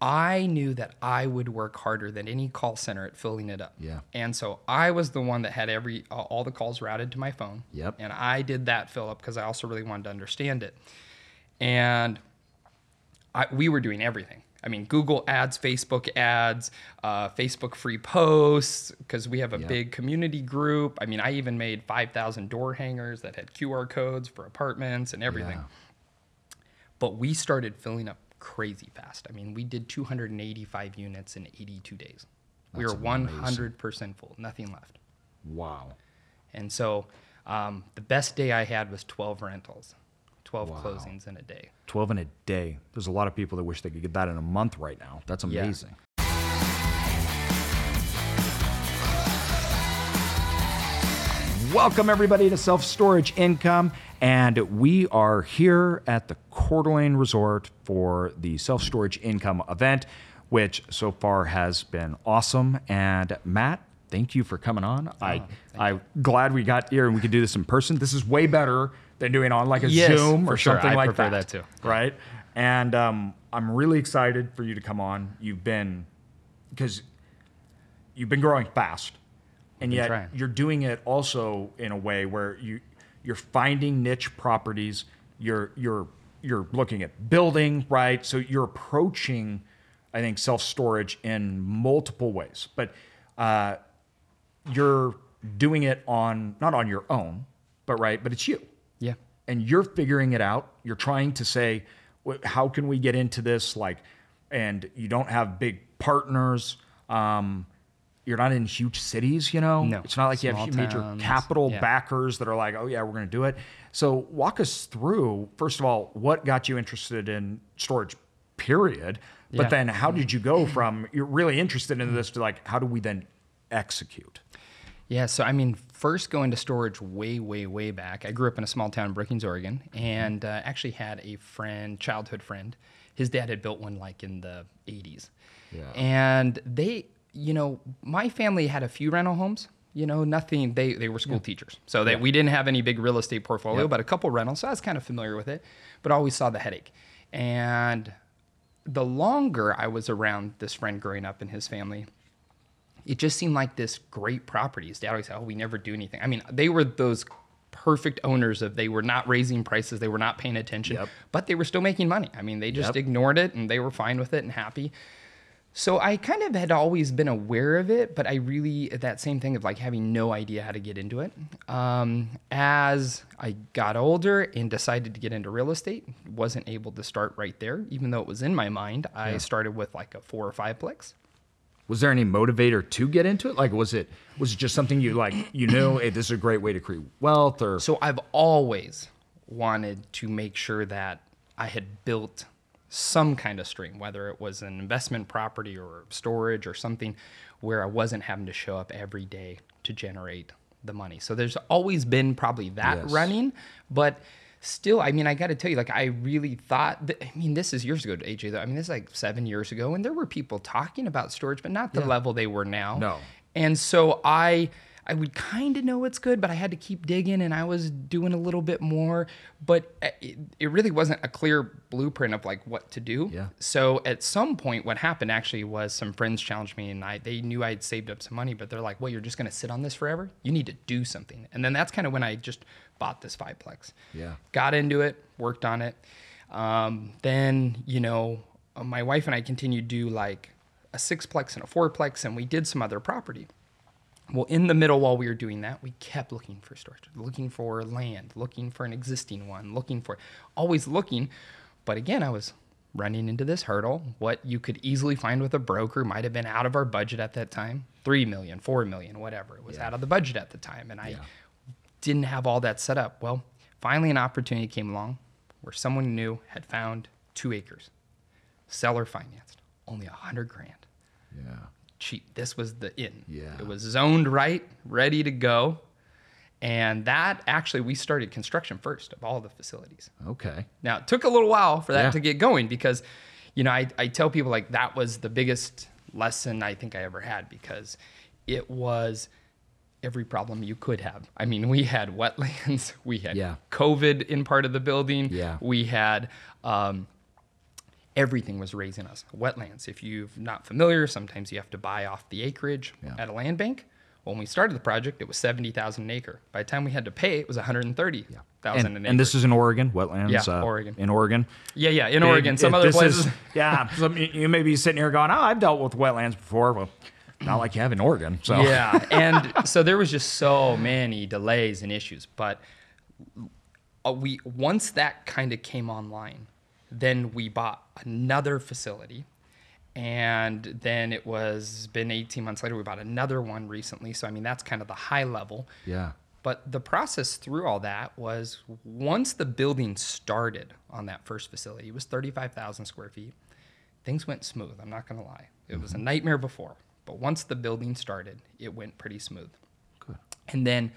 I knew that I would work harder than any call center at filling it up. Yeah. And so I was the one that had every all the calls routed to my phone. Yep. And I did that fill up because I also really wanted to understand it. And I, we were doing everything. I mean, Google ads, Facebook ads, uh, Facebook free posts, because we have a Yep. big community group. I mean, I even made 5,000 door hangers that had QR codes for apartments and everything. Yeah. But we started filling up crazy fast. I mean, we did 285 units in 82 days. we That's were 100% full, nothing left. Wow. And so um, the best day I had was 12 rentals, 12 Wow. closings in a day. 12 in a day. There's a lot of people that wish they could get that in a month right now. That's Yeah. Welcome, everybody, to Self Storage Income. And we are here at the Coeur d'Alene Resort for the Self Storage Income event, which so far has been awesome. And Matt, thank you for coming on. I, I'm glad we got here and we could do this in person. This is way better than doing on like a Yes, Zoom or sure. something I like prefer that. that too. Right. And um, I'm really excited for you to come on. You've been, because you've been growing fast, and yet trying. you're doing it also in a way where you you're finding niche properties. You're you're you're looking at building right. So you're approaching, I think, self storage in multiple ways, but uh, you're doing it on not on your own, but right, but it's you Yeah. and you're figuring it out. You're trying to say, how can we get into this? Like, and you don't have big partners. Um, you're not in huge cities, you know. No. it's not like you have major towns. capital Yeah. backers that are like, oh yeah, we're going to do it. So walk us through first of all what got you interested in storage, period. But Yeah. then how did you go from you're really interested in this to like how do we then execute? Yeah, so I mean, first going to storage way, way, way back. I grew up in a small town in Brookings, Oregon, and uh, actually had a friend, childhood friend. His dad had built one like in the 80s. Yeah. And they, you know, my family had a few rental homes. You know, nothing. They they were school teachers, so that we didn't have any big real estate portfolio, Yep. but a couple rentals. So I was kind of familiar with it, but always saw the headache. And the longer I was around this friend growing up in his family, it just seemed like this great property. His dad always said, "Oh, we never do anything." I mean, they were those perfect owners of they were not raising prices, they were not paying attention, Yep. but they were still making money. I mean, they just Yep. ignored it and they were fine with it and happy. So I kind of had always been aware of it, but I really that same thing of like having no idea how to get into it. Um, as I got older and decided to get into real estate, wasn't able to start right there, even though it was in my mind. I started with like a four or five plex. Was there any motivator to get into it? Like, was it was it just something you like you knew? Hey, this is a great way to create wealth, or So I've always wanted to make sure that I had built some kind of stream, whether it was an investment property or storage or something where I wasn't having to show up every day to generate the money. So there's always been probably that Yes. running, but still, I mean, I got to tell you, like, I really thought, that, I mean, this is years ago, AJ, though. I mean, this is like seven years ago, and there were people talking about storage, but not the level they were now. No. And so I I would kind of know it's good, but I had to keep digging and I was doing a little bit more, but uh, it, it really wasn't a clear blueprint of like what to do. Yeah. So at some point what happened actually was some friends challenged me and I they knew I'd saved up some money, but they're like, "Well, you're just going to sit on this forever? You need to do something." And then that's kind of when I just bought this fiveplex. Yeah. Got into it, worked on it. Um, then, you know, my wife and I continued to do like a sixplex and a fourplex, and we did some other property. Well, in the middle, while we were doing that, we kept looking for storage, looking for land, looking for an existing one, looking for, always looking. But again, I was running into this hurdle. What you could easily find with a broker might have been out of our budget at that time three million, four million, whatever. It was out of the budget at the time. And I Yeah. didn't have all that set up. Well, finally, an opportunity came along where someone new had found two acres, seller financed, only a hundred grand yeah, cheap. This was the in. Yeah. It was zoned right, ready to go. And that actually, we started construction first of all the facilities. okay, Now, it took a little while for that Yeah. to get going because, you know, I, I tell people like that was the biggest lesson I think I ever had because it was every problem you could have. I mean, we had wetlands, we had Yeah. COVID in part of the building, Yeah. we had um, everything was raising us. Wetlands. If you're not familiar, sometimes you have to buy off the acreage Yeah. at a land bank. When we started the project, it was 70,000 an acre. By the time we had to pay, it was 130,000 And, an acre. and this is in Oregon, wetlands. Yeah, uh, Oregon. In Oregon. yeah, yeah, in Big- Oregon, some it- other places. is- yeah, some, you may be sitting here going, "Oh, I've dealt with wetlands before." Well, not like you have in Oregon. So Yeah, and so there was just so many delays and issues. But uh, we once that kind of came online, then we bought another facility, and then it was been 18 months later we bought another one recently. So I mean that's kind of the high level. yeah, But the process through all that was once the building started on that first facility, it was 35,000 square feet. Things went smooth. I'm not going to lie. It was a mm-hmm. nightmare before, but once the building started, it went pretty smooth. good. And then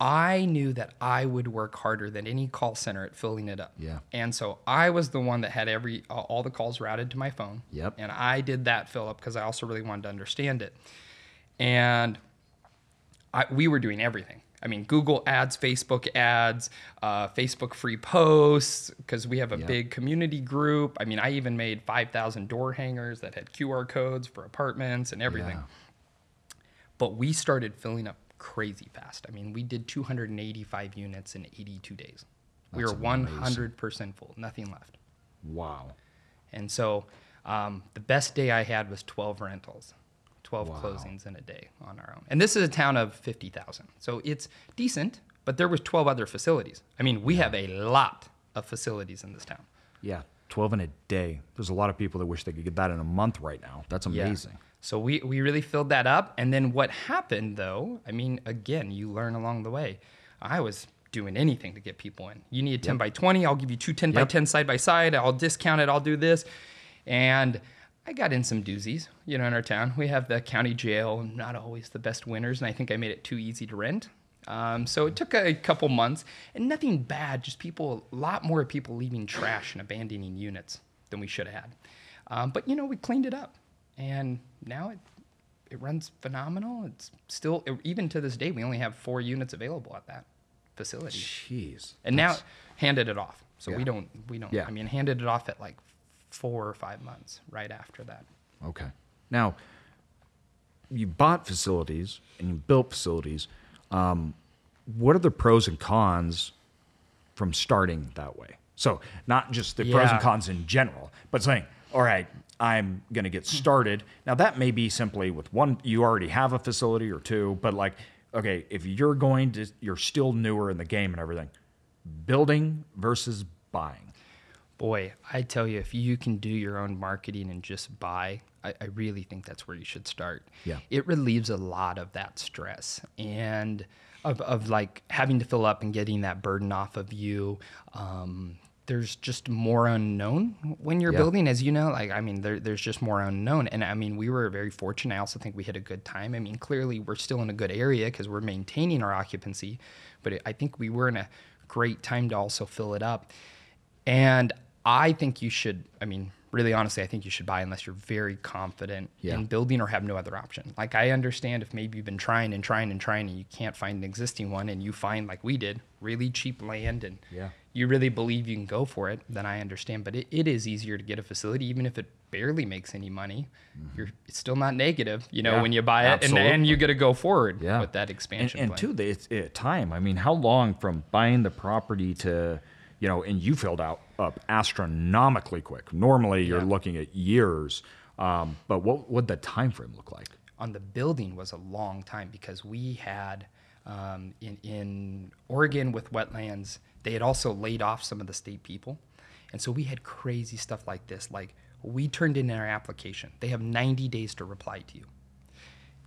I knew that I would work harder than any call center at filling it up. Yeah. And so I was the one that had every uh, all the calls routed to my phone. Yep. And I did that fill up because I also really wanted to understand it. And I, we were doing everything. I mean, Google ads, Facebook ads, uh, Facebook free posts, because we have a Yeah. big community group. I mean, I even made 5,000 door hangers that had QR codes for apartments and everything. Yeah. But we started filling up crazy fast. I mean, we did 285 units in 82 days. we That's were 100% full, nothing left. Wow. And so um, the best day I had was 12 rentals, 12 Wow. closings in a day on our own. And this is a town of 50,000. So it's decent, but there was 12 other facilities. I mean, we have a lot of facilities in this town. Yeah, twelve in a day. There's a lot of people that wish they could get that in a month right now. That's Yeah. So we, we really filled that up. And then what happened though, I mean, again, you learn along the way. I was doing anything to get people in. You need a 10 by 20, I'll give you two 10 by 10 side by side, I'll discount it, I'll do this. And I got in some doozies, you know, in our town. We have the county jail, not always the best winners, and I think I made it too easy to rent. Um, so it took a couple months, and nothing bad, just people, a lot more people leaving trash and abandoning units than we should have had. Um, but you know, we cleaned it up, and now it it runs phenomenal. It's still even to this day, we only have four units available at that facility, Jeez. and now handed it off. So Yeah. we don't we don't. Yeah. I mean, handed it off at like four or five months right after that. Okay. Now, you bought facilities and you built facilities. Um, what are the pros and cons from starting that way? So, not just the pros and cons in general, but saying, all right, I'm going to get started. Now, that may be simply with one, you already have a facility or two, but like, okay, if you're going to, you're still newer in the game and everything, building versus buying. Boy, I tell you, if you can do your own marketing and just buy, I, I really think that's where you should start. Yeah. It relieves a lot of that stress and of, of like having to fill up and getting that burden off of you. Um, there's just more unknown when you're Yeah. building, as you know. Like, I mean, there, there's just more unknown. And I mean, we were very fortunate. I also think we had a good time. I mean, clearly we're still in a good area because we're maintaining our occupancy, but I think we were in a great time to also fill it up. And I think you should, I mean, really honestly, I think you should buy unless you're very confident Yeah. in building or have no other option. Like, I understand if maybe you've been trying and trying and trying and you can't find an existing one and you find, like we did, really cheap land and Yeah. you really believe you can go for it, then I understand. But it, it is easier to get a facility, even if it barely makes any money. You're it's still not negative, you know, Mm-hmm. Yeah, when you buy it, and, and absolutely. you get to go forward with that And, expansion and plan. two, the- it's it, time. I mean, how long from buying the property to, you know, and you filled out up astronomically quick. Normally, you're Yeah. looking at years. Um, but what would the time frame look like? on the building was a long time because we had um, in, in Oregon with wetlands, they had also laid off some of the state people. And so we had crazy stuff like this. Like we turned in our application, they have 90 days to reply to you.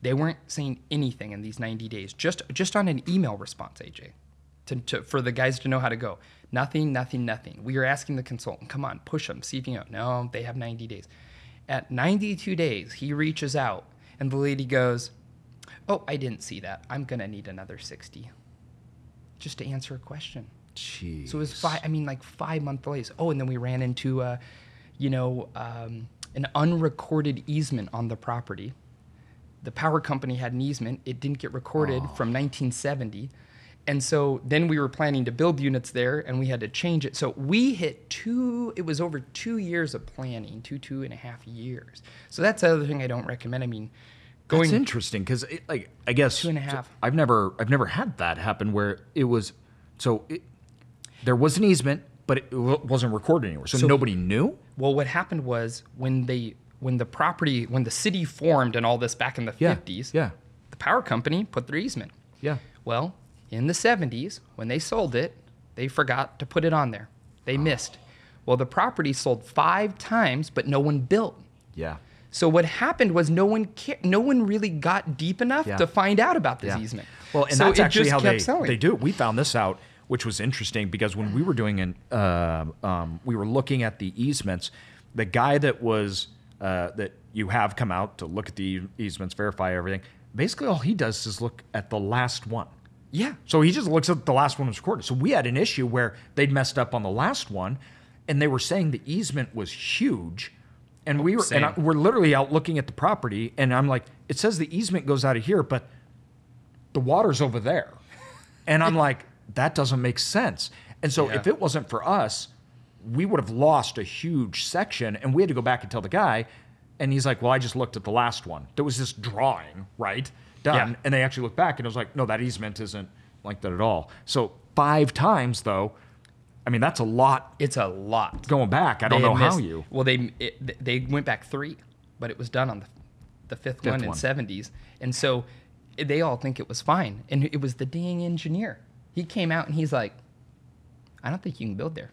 They weren't saying anything in these 90 days, just just on an email response, AJ, to, to, for the guys to know how to go. Nothing, nothing, nothing. We are asking the consultant, come on, push them, see if you know. No, they have 90 days. At 92 days, he reaches out, and the lady goes, "Oh, I didn't see that. I'm gonna need another 60." Just to answer a question. Jeez. So it was five. I mean, like five month delays. Oh, and then we ran into, uh, you know, um, an unrecorded easement on the property. The power company had an easement. It didn't get recorded from 1970, And so then we were planning to build units there and we had to change it. So we hit two, it was over two years of planning, two, two and a half years. So that's the other thing I don't recommend. I mean, That's going, interesting because, like, I guess Two and a so. I've never, I've never had that happen where it was, so it, there was an easement, but it wasn't recorded anywhere, so, So- nobody knew. well, what happened was when they, when the property, when the city formed and all this back in the Yeah, 50s, yeah. the power company put their easement. Yeah. Well, in the 70s, when they sold it, they forgot to put it on there. They missed. Well, the property sold five times, but no one built. Yeah. So what happened was no one ca- no one really got deep enough Yeah. to find out about this Yeah. easement. Well, and so that's it actually just how kept they, selling. they do it. We found this out, which was interesting because when we were doing an, uh, um, we were looking at the easements. The guy that was uh, that you have come out to look at the easements, verify everything. Basically, all he does is look at the last one. Yeah. So he just looks at the last one was recorded. So we had an issue where they'd messed up on the last one, and they were saying the easement was huge, and we were and I, we're literally out looking at the property, and I'm like, it says the easement goes out of here, but the water's over there, and I'm like, that doesn't make sense. And so Yeah. if it wasn't for us, we would have lost a huge section, and we had to go back and tell the guy. And he's like, "Well, I just looked at the last one. There was this drawing, right, done, Yeah. and they actually looked back, and it was like, no, that easement isn't like that at all. So five times though, I mean, that's a lot It's a lot. going back. I don't know had how you. Well, they it, they went back three, but it was done on the the fifth, Fifth one in seventies, and so they all think it was fine, and it was the dang engineer. He came out and he's like, "I don't think you can build there,"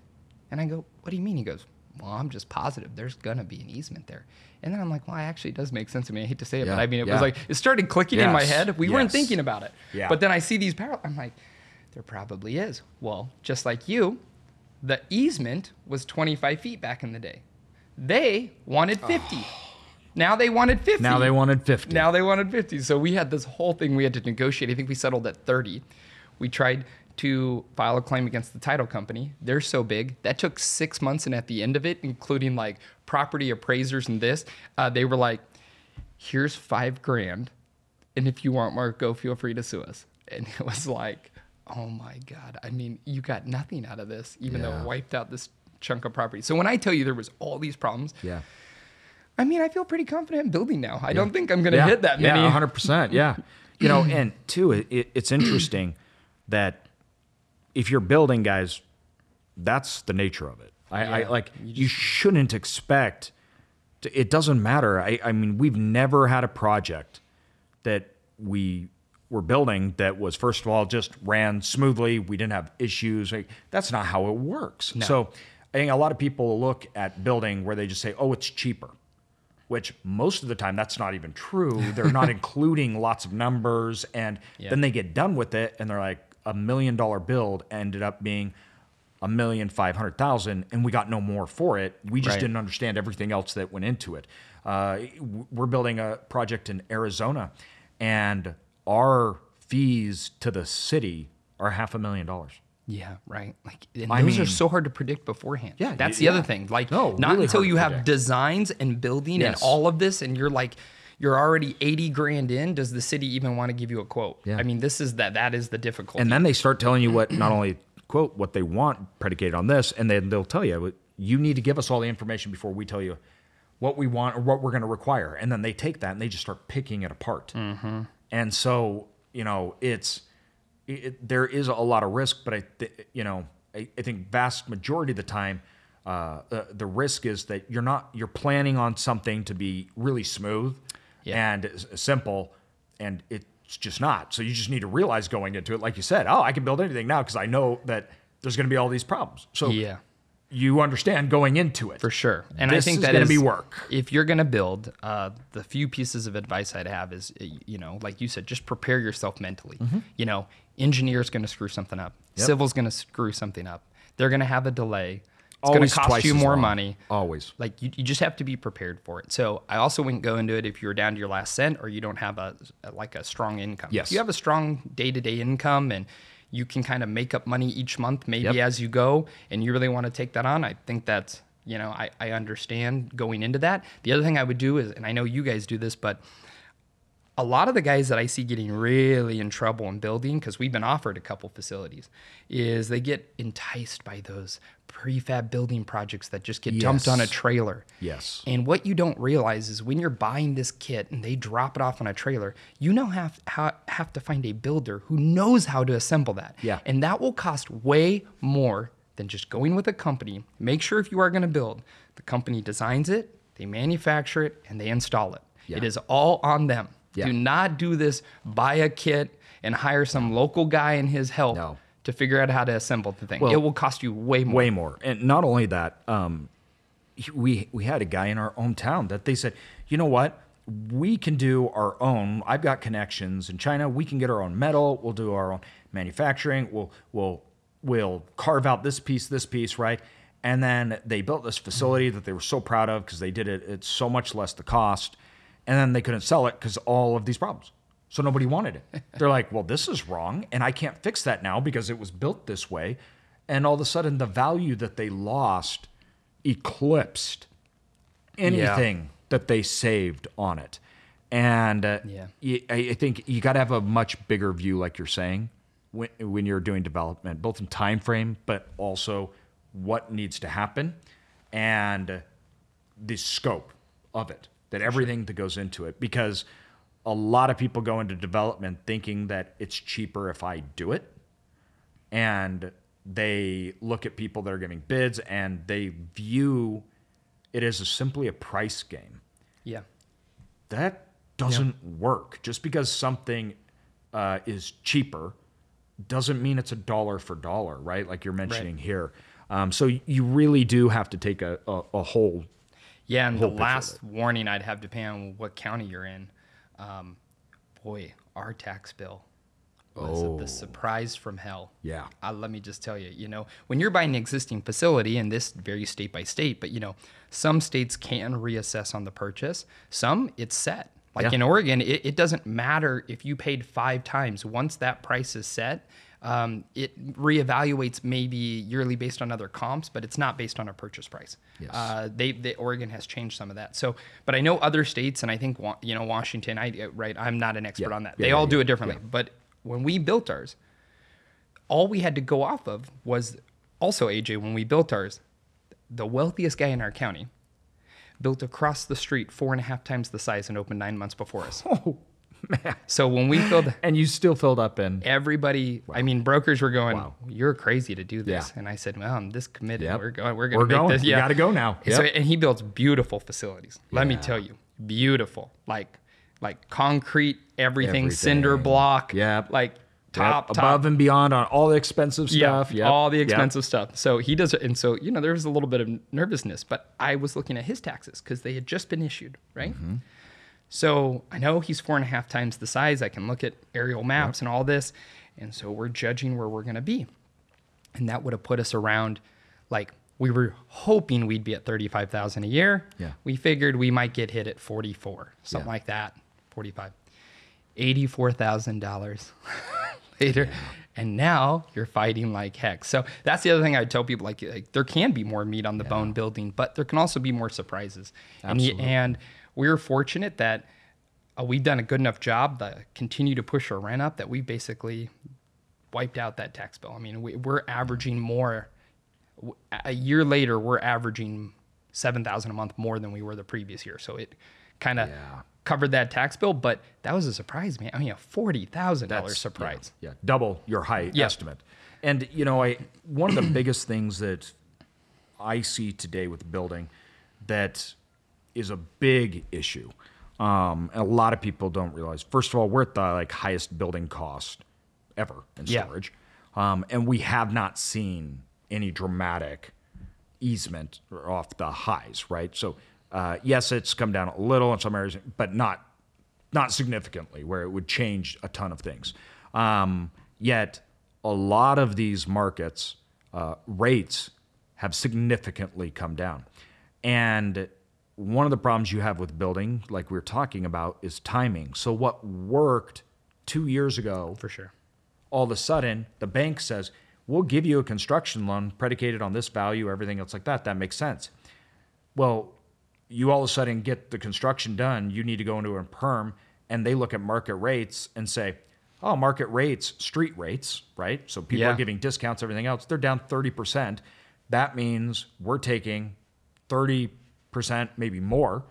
and I go, "What do you mean?" He goes, "Well, I'm just positive there's gonna be an easement there." And then I'm like, "Well, it actually, does make sense to me. I hate to say it, Yeah, but I mean, it yeah. was like it started clicking in my head. We weren't thinking about it, Yeah. but then I see these parallels. I'm like, there probably is. Well, just like you, the easement was 25 feet back in the day. They wanted 50. Now they wanted 50. Now they wanted 50. Now they wanted 50. So we had this whole thing we had to negotiate. I think we settled at 30. We tried to file a claim against the title company. They're so big. That took six months. And at the end of it, including like property appraisers and this, uh, they were like, here's five grand. And if you want more, go feel free to sue us. And it was like, oh my God. I mean, you got nothing out of this, even though it wiped out this chunk of property. So when I tell you there was all these problems, yeah. I mean, I feel pretty confident in building now. I don't think I'm going to yeah. hit that many. Yeah, 100%. Yeah. You know, and two, it, it, it's interesting that if you're building, guys, that's the nature of it. I, I like, you, shouldn't expect, to, it doesn't matter. I, I mean, we've never had a project that we were building that was, first of all, just ran smoothly. We didn't have issues. Like, that's not how it works. So I think a lot of people look at building where they just say, oh, it's cheaper which most of the time that's not even true. They're not including lots of numbers, and Yeah. then they get done with it, and they're like, a million dollar build ended up being a million five hundred thousand, and we got no more for it. We just Right. didn't understand everything else that went into it. Uh, we're building a project in Arizona, and our fees to the city are half a million dollars. Yeah, right. Like and I those are so hard to predict beforehand. Yeah, that's the yeah. other thing. Like, No, not really until you have predict. designs and building Yes. and all of this, and you're like, you're already eighty grand in. Does the city even want to give you a quote? Yeah. I mean, this is that. That is the difficulty. And then they start telling you what not only quote what they want predicated on this, and then they'll tell you you need to give us all the information before we tell you what we want or what we're going to require. And then they take that and they just start picking it apart. And so you know it's it, there is a lot of risk, but I th- you know I, I think vast majority of the time. Uh, the, the risk is that you're not you're planning on something to be really smooth Yeah. and simple, and it's just not. So you just need to realize going into it, like you said, oh, I can build anything now because I know that there's going to be all these problems. So Yeah. you understand going into it For sure. And This I think is that gonna be work. If you're going to build, uh, the few pieces of advice I'd have is, you know, like you said, just prepare yourself mentally. You know, engineer's going to screw something up. Mm-hmm. Yep. Civil's going to screw something up. They're going to have a delay. It's going to cost you more long. money. Always. Like you, you just have to be prepared for it. So I also wouldn't go into it if you're down to your last cent or you don't have a, a- like a strong income. Yes. If you have a strong day to day income and you can kind of make up money each month, maybe Yep. as you go, and you really want to take that on, I think that's you know I, I understand going into that. The other thing I would do is, and I know you guys do this, but a lot of the guys that I see getting really in trouble in building, because we've been offered a couple facilities, is they get enticed by those prefab building projects that just get dumped on a trailer. Yes. And what you don't realize is when you're buying this kit and they drop it off on a trailer, you now have ha- have to find a builder who knows how to assemble that. Yeah. And that will cost way more than just going with a company. Make sure if you are going to build, the company designs it, they manufacture it, and they install it. Yeah. It is all on them. Yeah. Do not do this buy a kit and hire some local guy and his help No. To figure out how to assemble the thing. Well, it will cost you way more. way more. And not only that, um, we we had a guy in our hometown that they said, you know what, we can do our own. I've got connections in China. We can get our own metal. We'll do our own manufacturing. We'll we'll we'll carve out this piece, this piece, right? And then they built this facility that they were so proud of because they did it at so much less the cost. And then they couldn't sell it because all of these problems. So nobody wanted it. They're like, well, this is wrong, and I can't fix that now because it was built this way. And all of a sudden, the value that they lost eclipsed anything that they saved on it. And uh, Yeah. I think you got to have a much bigger view, like you're saying, when, when you're doing development, both in time frame, but also what needs to happen and the scope of it, that everything that goes into it. Because a lot of people go into development thinking that it's cheaper if I do it. And they look at people that are giving bids and they view it as a, simply a price game Yeah. that doesn't work. Just because something uh, is cheaper doesn't mean it's a dollar for dollar, right? Like you're mentioning here. Um, so you really do have to take a, a, a whole. Yeah, and the whole of last warning I'd have depending on what county you're in, um, boy, our tax bill was Oh. the surprise from hell. Yeah. Uh, let me just tell you, you know, when you're buying an existing facility, and this varies state by state, but you know, some states can reassess on the purchase. Some it's set. Like Yeah. in Oregon, it, it doesn't matter if you paid five times. Once that price is set, um, it reevaluates maybe yearly based on other comps, but it's not based on a purchase price. Yes. Uh, they, they Oregon has changed some of that. So, but I know other states, and I think you know Washington. I right. I'm not an expert Yeah. on that. Yeah, they yeah, all do it differently. But when we built ours, all we had to go off of was also AJ when we built ours, the wealthiest guy in our county built across the street four and a half times the size and opened nine months before us. Oh, man. So when we filled And you still filled up in. everybody, I mean, brokers were going, Wow. "You're crazy to do this," Yeah. and I said, "Well, I'm this committed. Yep. We're going. We're going We're going. this. We Yeah, gotta go now. And So, and he builds beautiful facilities. Let me tell you, beautiful. Like, like concrete, everything, cinder block. Yeah. Like Yep, top, top above and beyond on all the expensive stuff. yeah, Yep. all the Yep. expensive stuff. So he does it, and so you know there was a little bit of nervousness, but I was looking at his taxes because they had just been issued, right? Mm-hmm. So I know he's four and a half times the size. I can look at aerial maps and all this, and so we're judging where we're going to be, and that would have put us around, like we were hoping we'd be at thirty-five thousand a year. Yeah. we figured we might get hit at forty-four, something Yeah. like that, forty-five. Eighty-four thousand dollars later, and now you're fighting like heck. So that's the other thing I tell people: like, like there can be more meat on the bone building, but there can also be more surprises. And, y- And we're fortunate that uh, we've done a good enough job to continue to push our rent up that we basically wiped out that tax bill. I mean, we, we're averaging more. a year later, we're averaging seven thousand a month more than we were the previous year. So it kind of Yeah. covered that tax bill, but that was a surprise, man. I mean, a forty thousand dollars surprise. Yeah, yeah, double your height Yeah. estimate. And you know, I one of the biggest things that I see today with building that is a big issue. Um, and a lot of people don't realize. First of all, we're at the like highest building cost ever in Yeah. storage, um, and we have not seen any dramatic easement off the highs. Right. So uh, yes, it's come down a little in some areas, but not not significantly where it would change a ton of things. Um, yet, a lot of these markets uh, rates have significantly come down, and one of the problems you have with building, like we are talking about, is timing. So what worked two years ago For sure. all of a sudden the bank says we'll give you a construction loan predicated on this value everything else like that that makes sense well you all of a sudden get the construction done you need to go into a perm and they look at market rates and say, oh, market rates, street rates, right? So people Yeah. are giving discounts, everything else, they're down 30%. That means we're taking 30%, maybe more.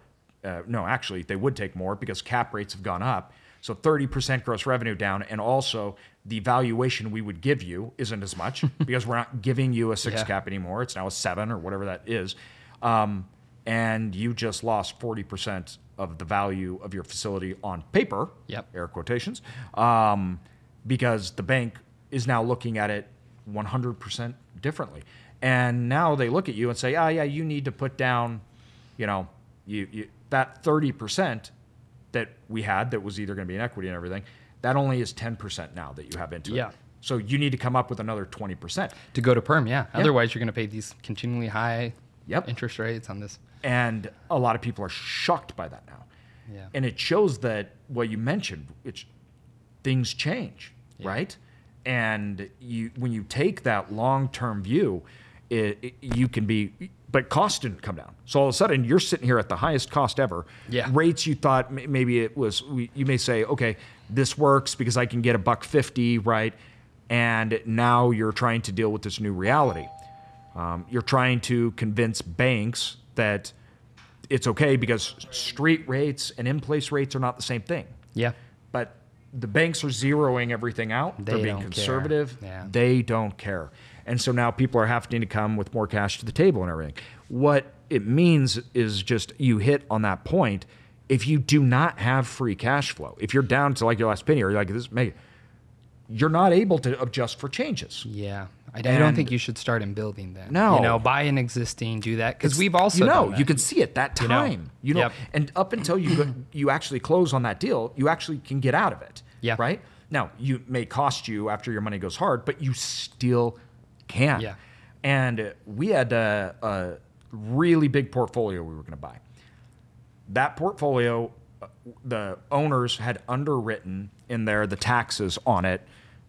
Uh, no, actually, they would take more because cap rates have gone up. So 30% gross revenue down, and also the valuation we would give you isn't as much because we're not giving you a six Yeah. cap anymore. It's now a seven or whatever that is. Um, and you just lost 40% of the value of your facility on paper, Yep. air quotations, um, because the bank is now looking at it 100% differently. And now they look at you and say, ah, yeah, you need to put down, you know, you, you that 30% that we had that was either going to be in equity and everything, that only is 10% now that you have into Yeah. it. So you need to come up with another 20%. To go to perm, yeah. Otherwise, you're going to pay these continually high Yep. interest rates on this. And a lot of people are shocked by that now. Yeah. And it shows that what you mentioned, it's things change, right? And you when you take that long-term view, it, it- you can be but cost didn't come down. So all of a sudden you're sitting here at the highest cost ever. Yeah. Rates you thought maybe it was you may say, okay, this works because I can get a buck 50, right? And now you're trying to deal with this new reality. Um, you're trying to convince banks that it's okay because street rates and in-place rates are not the same thing. Yeah. But the banks are zeroing everything out. They are being conservative. Yeah. They don't care. And so now people are having to come with more cash to the table and everything. What it means is just you hit on that point. If you do not have free cash flow, if you're down to like your last penny or you're like this, may you're not able to adjust for changes. Yeah. I, I don't think you should start in building then. No. You know, buy an existing, do that. Because we've also you know that. you can see it that You know. time you know, Yep. and up until you go, you actually close on that deal you actually can get out of it Yeah. right now you may cost you after your money goes hard but you still can Yeah. and we had a, a really big portfolio we were going to buy. That portfolio uh, the owners had underwritten in there the taxes on it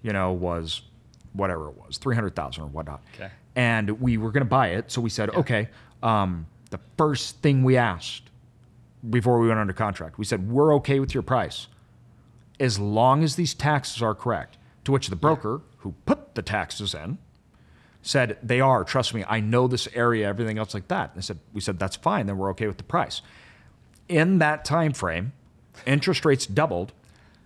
you know was whatever it was 300000 or whatnot. Okay. and we were going to buy it so we said okay um, the first thing we asked before we went under contract we said we're okay with your price. As long as these taxes are correct. To which the broker who put the taxes in said they are trust me i know this area everything else like that. And I said we said that's fine then we're okay with the price. In that time frame interest rates doubled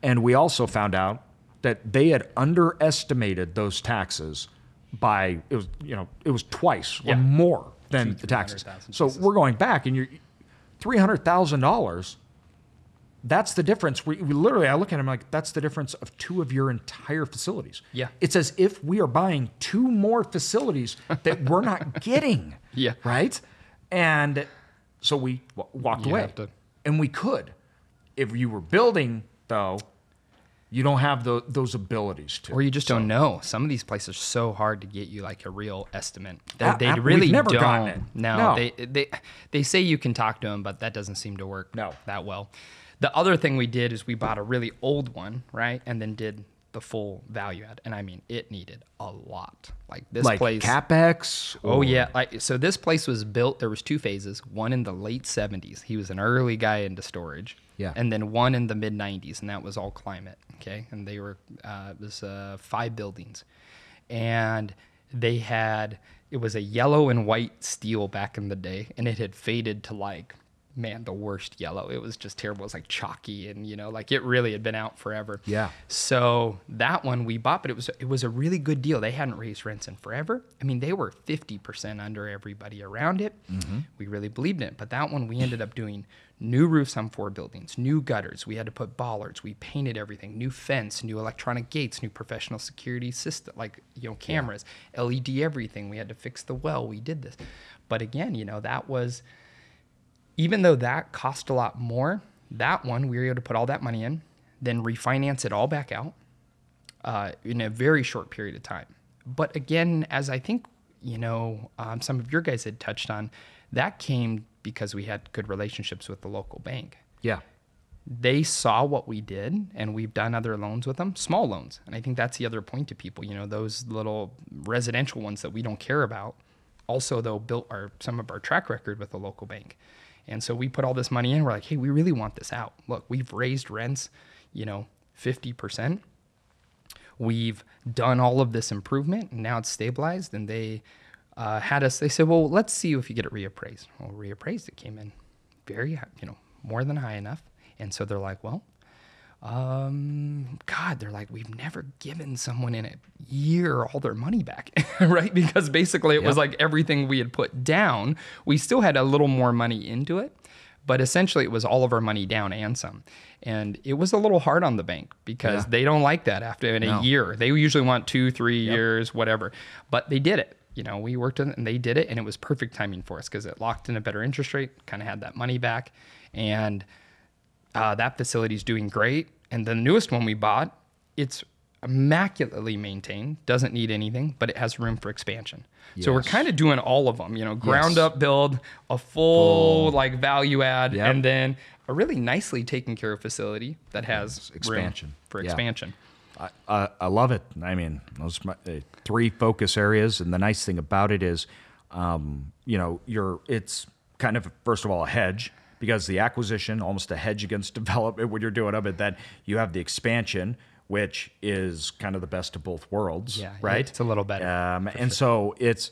and we also found out that they had underestimated those taxes by it was you know it was twice Yeah. or more than the taxes. so we're going back and you're $300000 that's the difference. We, we literally, I look at him like that's the difference of two of your entire facilities. Yeah. It's as if we are buying two more facilities that we're not getting. Yeah. Right. And so we w- walked You away. have to- And we could. If you were building, though, you don't have tho- those abilities to. Or you just don't know. Some of these places are so hard to get you like a real estimate. They, A- they a- we've really never don't. gotten it. No, No. they they they say you can talk to them, but that doesn't seem to work No. that well. The other thing we did is we bought a really old one, right, and then did the full value add, and I mean it needed a lot. Like this like place. capex. Oh or- yeah, like so this place was built. There was two phases. One in the late '70s. He was an early guy into storage. Yeah. And then one in the mid '90s, and that was all climate. Okay, and they were uh, it was uh, five buildings, and they had it was a yellow and white steel back in the day, and it had faded to like man the worst yellow. It was just terrible. It was like chalky, and you know like it really had been out forever. Yeah. So that one we bought, but it was it was a really good deal. They hadn't raised rents in forever. I mean, they were fifty percent under everybody around it. Mm-hmm. We really believed in it. But that one we ended up doing new roofs on four buildings, new gutters. We had to put bollards. We painted everything, new fence, new electronic gates, new professional security system, like you know cameras, LED everything. We had to fix the well. We did this, but again, you know that was even though that cost a lot more, that one we were able to put all that money in, then refinance it all back out uh, in a very short period of time. But again, as I think you know, um, some of your guys had touched on, that came because we had good relationships with the local bank. Yeah. They saw what we did, and we've done other loans with them, small loans. And I think that's the other point to people. You know, those little residential ones that we don't care about, also though built our some of our track record with the local bank. And so we put all this money in. We're like, hey, we really want this out. Look, we've raised rents, you know, 50%. We've done all of this improvement and now it's stabilized. And they uh, had us, they said, well, let's see if you get it reappraised. Well, reappraised, it came in very, you know, more than high enough. And so they're like, well, um, God, they're like, we've never given someone in a year all their money back, right? Because basically it was like everything we had put down, we still had a little more money into it, but essentially it was all of our money down and some. And it was a little hard on the bank because Yeah. they don't like that after in a year. They usually want two, three years, whatever. But they did it. You know, we worked on it and they did it, and it was perfect timing for us because it locked in a better interest rate, kind of had that money back, and uh, that is doing great. And the newest one we bought, it's immaculately maintained, doesn't need anything, but it has room for expansion. So we're kind of doing all of them, you know, ground Yes. up build, a full, like value add, Yep. and then a really nicely taken care of facility that has expansion. for Yeah. expansion. I, I, I love it. I mean, those my, uh, three focus areas, and the nice thing about it is, um, you know, you're it's kind of first of all a hedge because the acquisition almost a hedge against development when you're doing of it, then you have the expansion, which is kind of the best of both worlds, Yeah, right? it's a little better, Um, and so it's,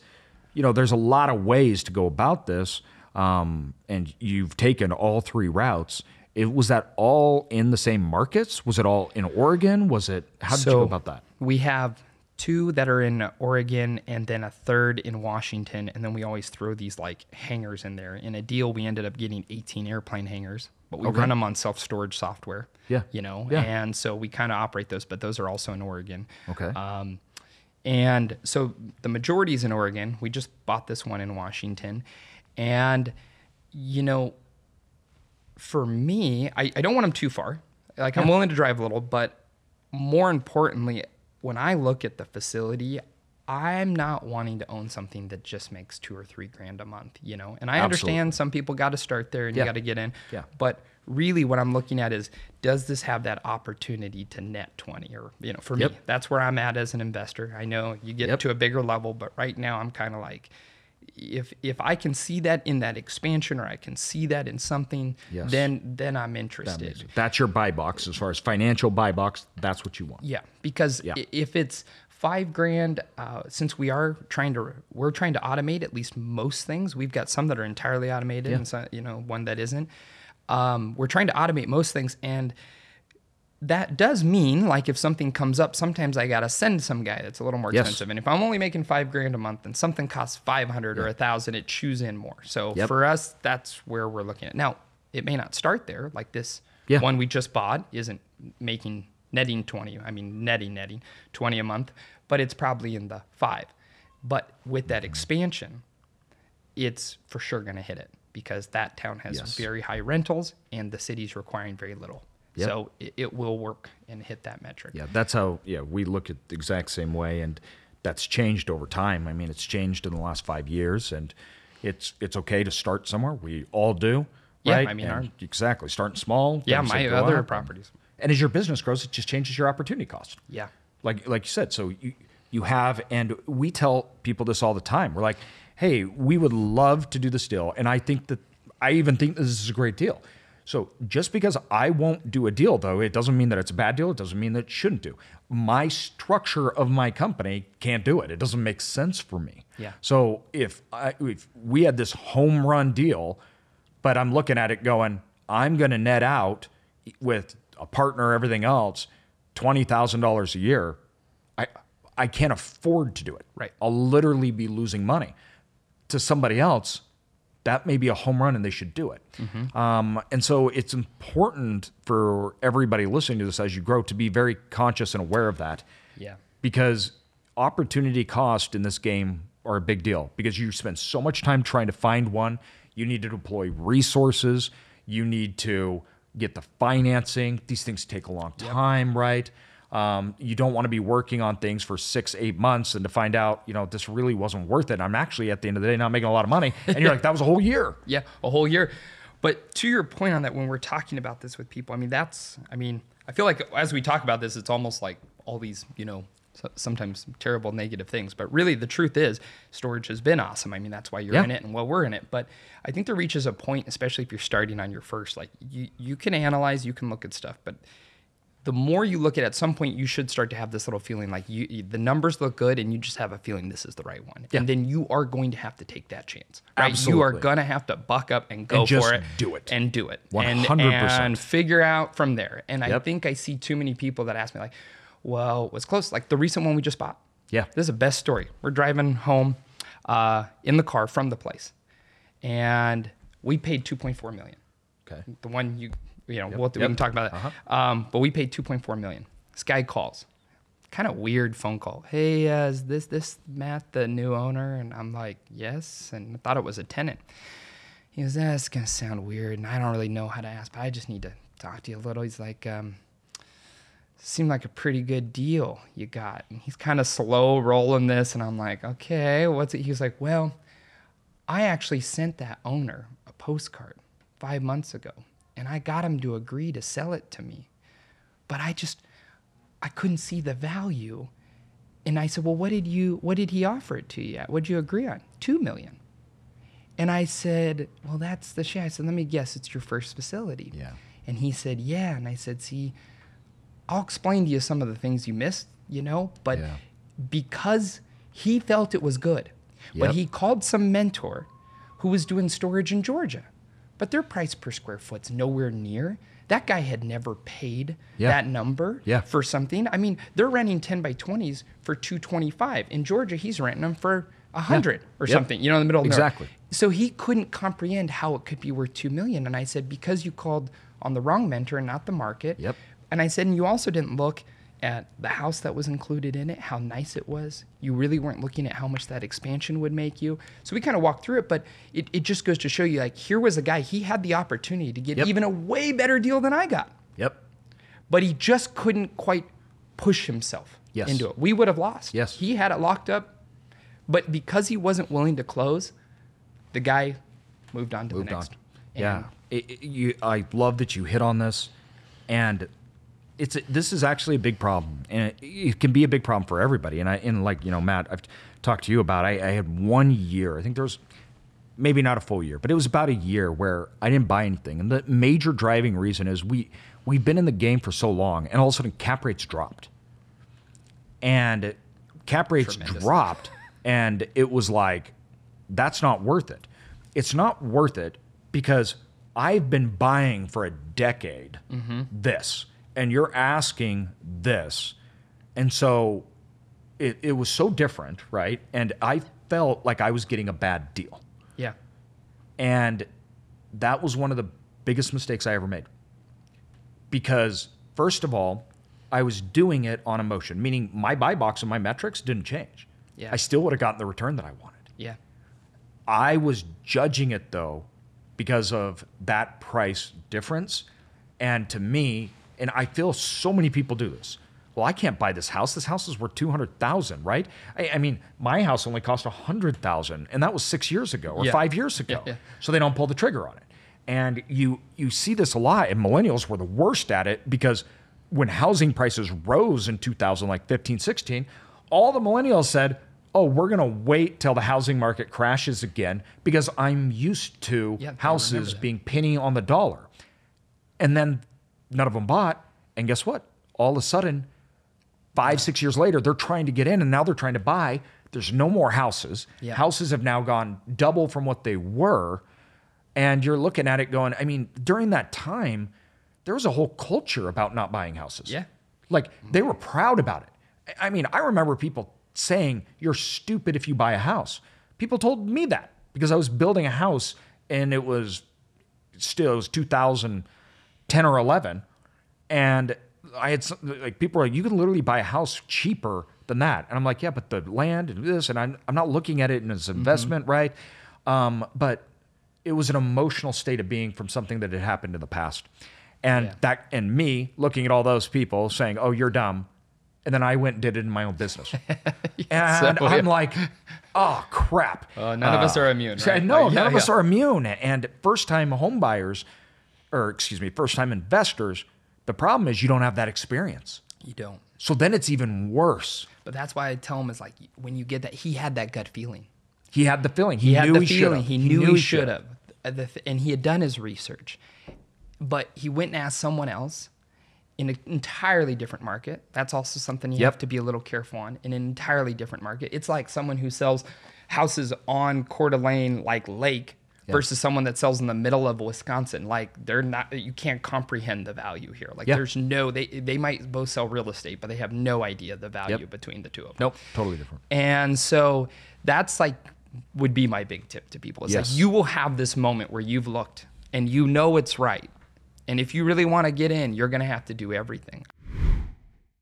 you know, there's a lot of ways to go about this, um, and you've taken all three routes. It, was that all in the same markets? Was it all in Oregon? Was it? How did you go about that? We have two that are in Oregon and then a third in Washington. And then we always throw these like hangars in there. In a deal, we ended up getting 18 airplane hangars, but we Okay. run them on self storage software. Yeah. You know, Yeah. and so we kind of operate those, but those are also in Oregon. Okay. Um, and so the majority is in Oregon. We just bought this one in Washington. And, you know, for me, I, I don't want them too far. Like, I'm willing to drive a little, but more importantly, when I look at the facility, I'm not wanting to own something that just makes two or three grand a month, you know? And I understand some people got to start there and Yeah. you got to get in. Yeah. But really, what I'm looking at is does this have that opportunity to net 20? Or, you know, for Yep. me, that's where I'm at as an investor. I know you get Yep. to a bigger level, but right now I'm kind of like, if if I can see that in that expansion or I can see that in something, Yes. then then I'm interested. That's your buy box as far as financial buy box. That's what you want. Yeah, because Yeah. if it's five grand, uh, since we are trying to we're trying to automate at least most things. We've got some that are entirely automated, and some, you know one that isn't. Um, we're trying to automate most things, and that does mean like if something comes up, sometimes I gotta send some guy that's a little more Yes. expensive. And if I'm only making five grand a month and something costs five hundred or a thousand, it chews in more. So Yep. for us, that's where we're looking at. Now, it may not start there. Like this Yeah. one we just bought isn't making netting 20. I mean, netting, netting 20 a month, but it's probably in the five. But with that expansion, it's for sure going to hit it because that town has Yes. very high rentals and the city's requiring very little. Yep. So it, it will work and hit that metric. Yeah, that's how. Yeah, we look at the exact same way, and that's changed over time. I mean, it's changed in the last five years, and it's it's okay to start somewhere. We all do. Yeah, right? I mean, our- exactly starting small. Yeah, my other properties. And, and as your business grows, it just changes your opportunity cost. Yeah. like like you said. So you you have, and we tell people this all the time. We're like, hey, we would love to do this deal, and I think that I even think this is a great deal. So just because I won't do a deal, though, it doesn't mean that it's a bad deal. It doesn't mean that it shouldn't do. My structure of my company can't do it. It doesn't make sense for me. Yeah. So if I, if we had this home run deal, but I'm looking at it going, I'm going to net out with a partner, everything else, twenty thousand dollars a year. I I can't afford to do it. Right. I'll literally be losing money. To somebody else, that may be a home run, and they should do it. Um, and so it's important for everybody listening to this as you grow to be very conscious and aware of that Yeah. because opportunity cost in this game are a big deal because you spend so much time trying to find one. You need to deploy resources. You need to get the financing. These things take a long time, right? Um, you don't want to be working on things for six, eight months and to find out, you know, this really wasn't worth it. I'm actually at the end of the day not making a lot of money. And you're like, that was a whole year. Yeah, a whole year. But to your point on that, when we're talking about this with people, I mean, that's, I mean, I feel like as we talk about this, it's almost like all these, you know, sometimes terrible negative things. But really, the truth is, storage has been awesome. I mean, that's why you're Yeah. in it and well, we're in it. But I think there reaches a point, especially if you're starting on your first, like you, you can analyze, you can look at stuff, but the more you look at it, at some point you should start to have this little feeling like you, you- the numbers look good and you just have a feeling this is the right one. Yeah. And then you are going to have to take that chance. Right? You are going to have to buck up and go And for it. do it. And do it. 100%. and figure out from there. And I think I see too many people that ask me like, well, what's close? Like the recent one we just bought. Yeah. This is the best story. We're driving home uh, in the car from the place. And we paid 2.4 million Okay. the one you you know we'll, we can talk about that. Uh-huh. Um, but we paid 2.4 million. This guy calls, kind of weird phone call. Hey, uh, is this this Matt the new owner? And I'm like, yes, and I thought it was a tenant. He goes, that's gonna sound weird, and I don't really know how to ask, but I just need to talk to you a little. He's like, um, seemed like a pretty good deal you got. And he's kind of slow rolling this, and I'm like, okay, what's it? He was like, well, I actually sent that owner a postcard five months ago, and I got him to agree to sell it to me. But I just, I couldn't see the value. And I said, well, what did you, what did he offer it to you at? What'd you agree on? Two million. And I said, well, that's the share. I said, let me guess, it's your first facility. Yeah. And he said, yeah. And I said, see, I'll explain to you some of the things you missed, you know, but Yeah. because he felt it was good, Yep. but he called some mentor who was doing storage in Georgia, but their price per square foot's nowhere near. That guy had never paid Yeah. that number Yeah. for something. I mean, they're renting 10 by 20s for 225. In Georgia, he's renting them for 100 or Yep. something, you know, in the middle of nowhere. Exactly. So he couldn't comprehend how it could be worth 2 million. And I said, because you called on the wrong mentor and not the market. Yep. And I said, and you also didn't look at the house that was included in it, how nice it was. You really weren't looking at how much that expansion would make you. So we kind of walked through it, but it, it just goes to show you like, here was a guy, he had the opportunity to get Yep. even a way better deal than I got, Yep. but he just couldn't quite push himself Yes. into it. We would have lost. Yes. He had it locked up, but because he wasn't willing to close, the guy moved on to moved the next. on. Yeah, It- it- you, I love that you hit on this, and it's a, this is actually a big problem, and it, it can be a big problem for everybody. And I and like you know, Matt, I've talked to you about. I, I had one year. I think there was maybe not a full year, but it was about a year where I didn't buy anything, and the major driving reason is we we've been in the game for so long, and all of a sudden cap rates dropped, and cap rates dropped, and it was like that's not worth it. It's not worth it because I've been buying for a decade mm-hmm. this, and you're asking this. And so it, it was so different, right? And I felt like I was getting a bad deal. Yeah. And that was one of the biggest mistakes I ever made. Because, first of all, I was doing it on emotion, meaning my buy box and my metrics didn't change. Yeah. I still would have gotten the return that I wanted. Yeah. I was judging it though because of that price difference. And to me, and I feel so many people do this. Well, I can't buy this house. This house is worth two hundred thousand, right? I, I mean, my house only cost a hundred thousand, and that was six years ago or Yeah. five years ago. yeah. So they don't pull the trigger on it. And you you see this a lot, and millennials were the worst at it because when housing prices rose in 2000, like 15, 16, all the millennials said, "Oh, we're going to wait till the housing market crashes again because I'm used to Yeah, houses being penny on the dollar." And then none of them bought, and guess what? All of a sudden, five, six years later, they're trying to get in and now they're trying to buy. There's no more houses. Yeah. Houses have now gone double from what they were. And you're looking at it going, I mean, during that time, there was a whole culture about not buying houses. Yeah. Like they were proud about it. I mean, I remember people saying, You're stupid if you buy a house. People told me that because I was building a house and it was still, it was 2010 or 11. And I had some, like people were like, you can literally buy a house cheaper than that. And I'm like, yeah, but the land and this, and I'm, I'm not looking at it as an investment, right? Um, but it was an emotional state of being from something that had happened in the past. And Yeah. that, and me looking at all those people saying, oh, you're dumb. And then I went and did it in my own business. and So, I'm yeah. like, oh, crap. Uh, none of us are immune, right? No, Like, none yeah, of us are immune. And first time home buyers, or excuse me, first time investors, the problem is you don't have that experience. You don't. So then it's even worse. But that's why I tell him is like when you get that he had that gut feeling. He had the feeling. He, He had the he feeling. should've. He, knew he should have, Uh, and he had done his research. But he went and asked someone else in an entirely different market. That's also something you Yep. have to be a little careful on. In an entirely different market, it's like someone who sells houses on Coeur d'Alene, like Lake, versus someone that sells in the middle of Wisconsin. Like they're not. You can't comprehend the value here. Like Yeah. there's no. They they might both sell real estate, but they have no idea the value Yep. between the two of them. Nope. Totally different. And so that's like would be my big tip to people. It's Yes. like you will have this moment where you've looked and you know it's right. And if you really want to get in, you're going to have to do everything.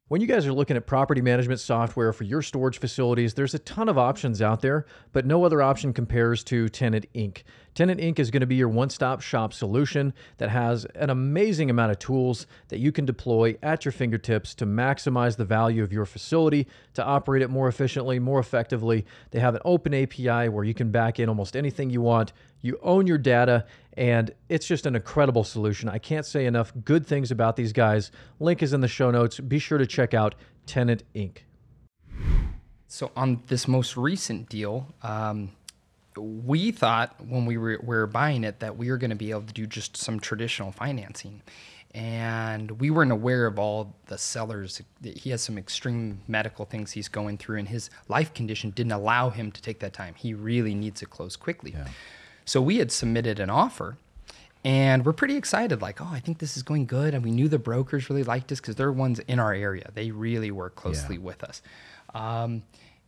When you guys are looking at property management software for your storage facilities, there's a ton of options out there, but no other option compares to Tenant Inc. Tenant Inc. is going to be your one stop shop solution that has an amazing amount of tools that you can deploy at your fingertips to maximize the value of your facility, to operate it more efficiently, more effectively. They have an open API where you can back in almost anything you want. You own your data, and it's just an incredible solution. I can't say enough good things about these guys. Link is in the show notes. Be sure to check out Tenant Inc. So on this most recent deal, um, we thought when we were, were buying it that we were going to be able to do just some traditional financing. And we weren't aware of all the sellers. He has some extreme medical things he's going through, and his life condition didn't allow him to take that time. He really needs to close quickly. So we had submitted an offer, and we're pretty excited. Like, oh, I think this is going good. And we knew the brokers really liked us because they're ones in our area. They really work closely with us. Um,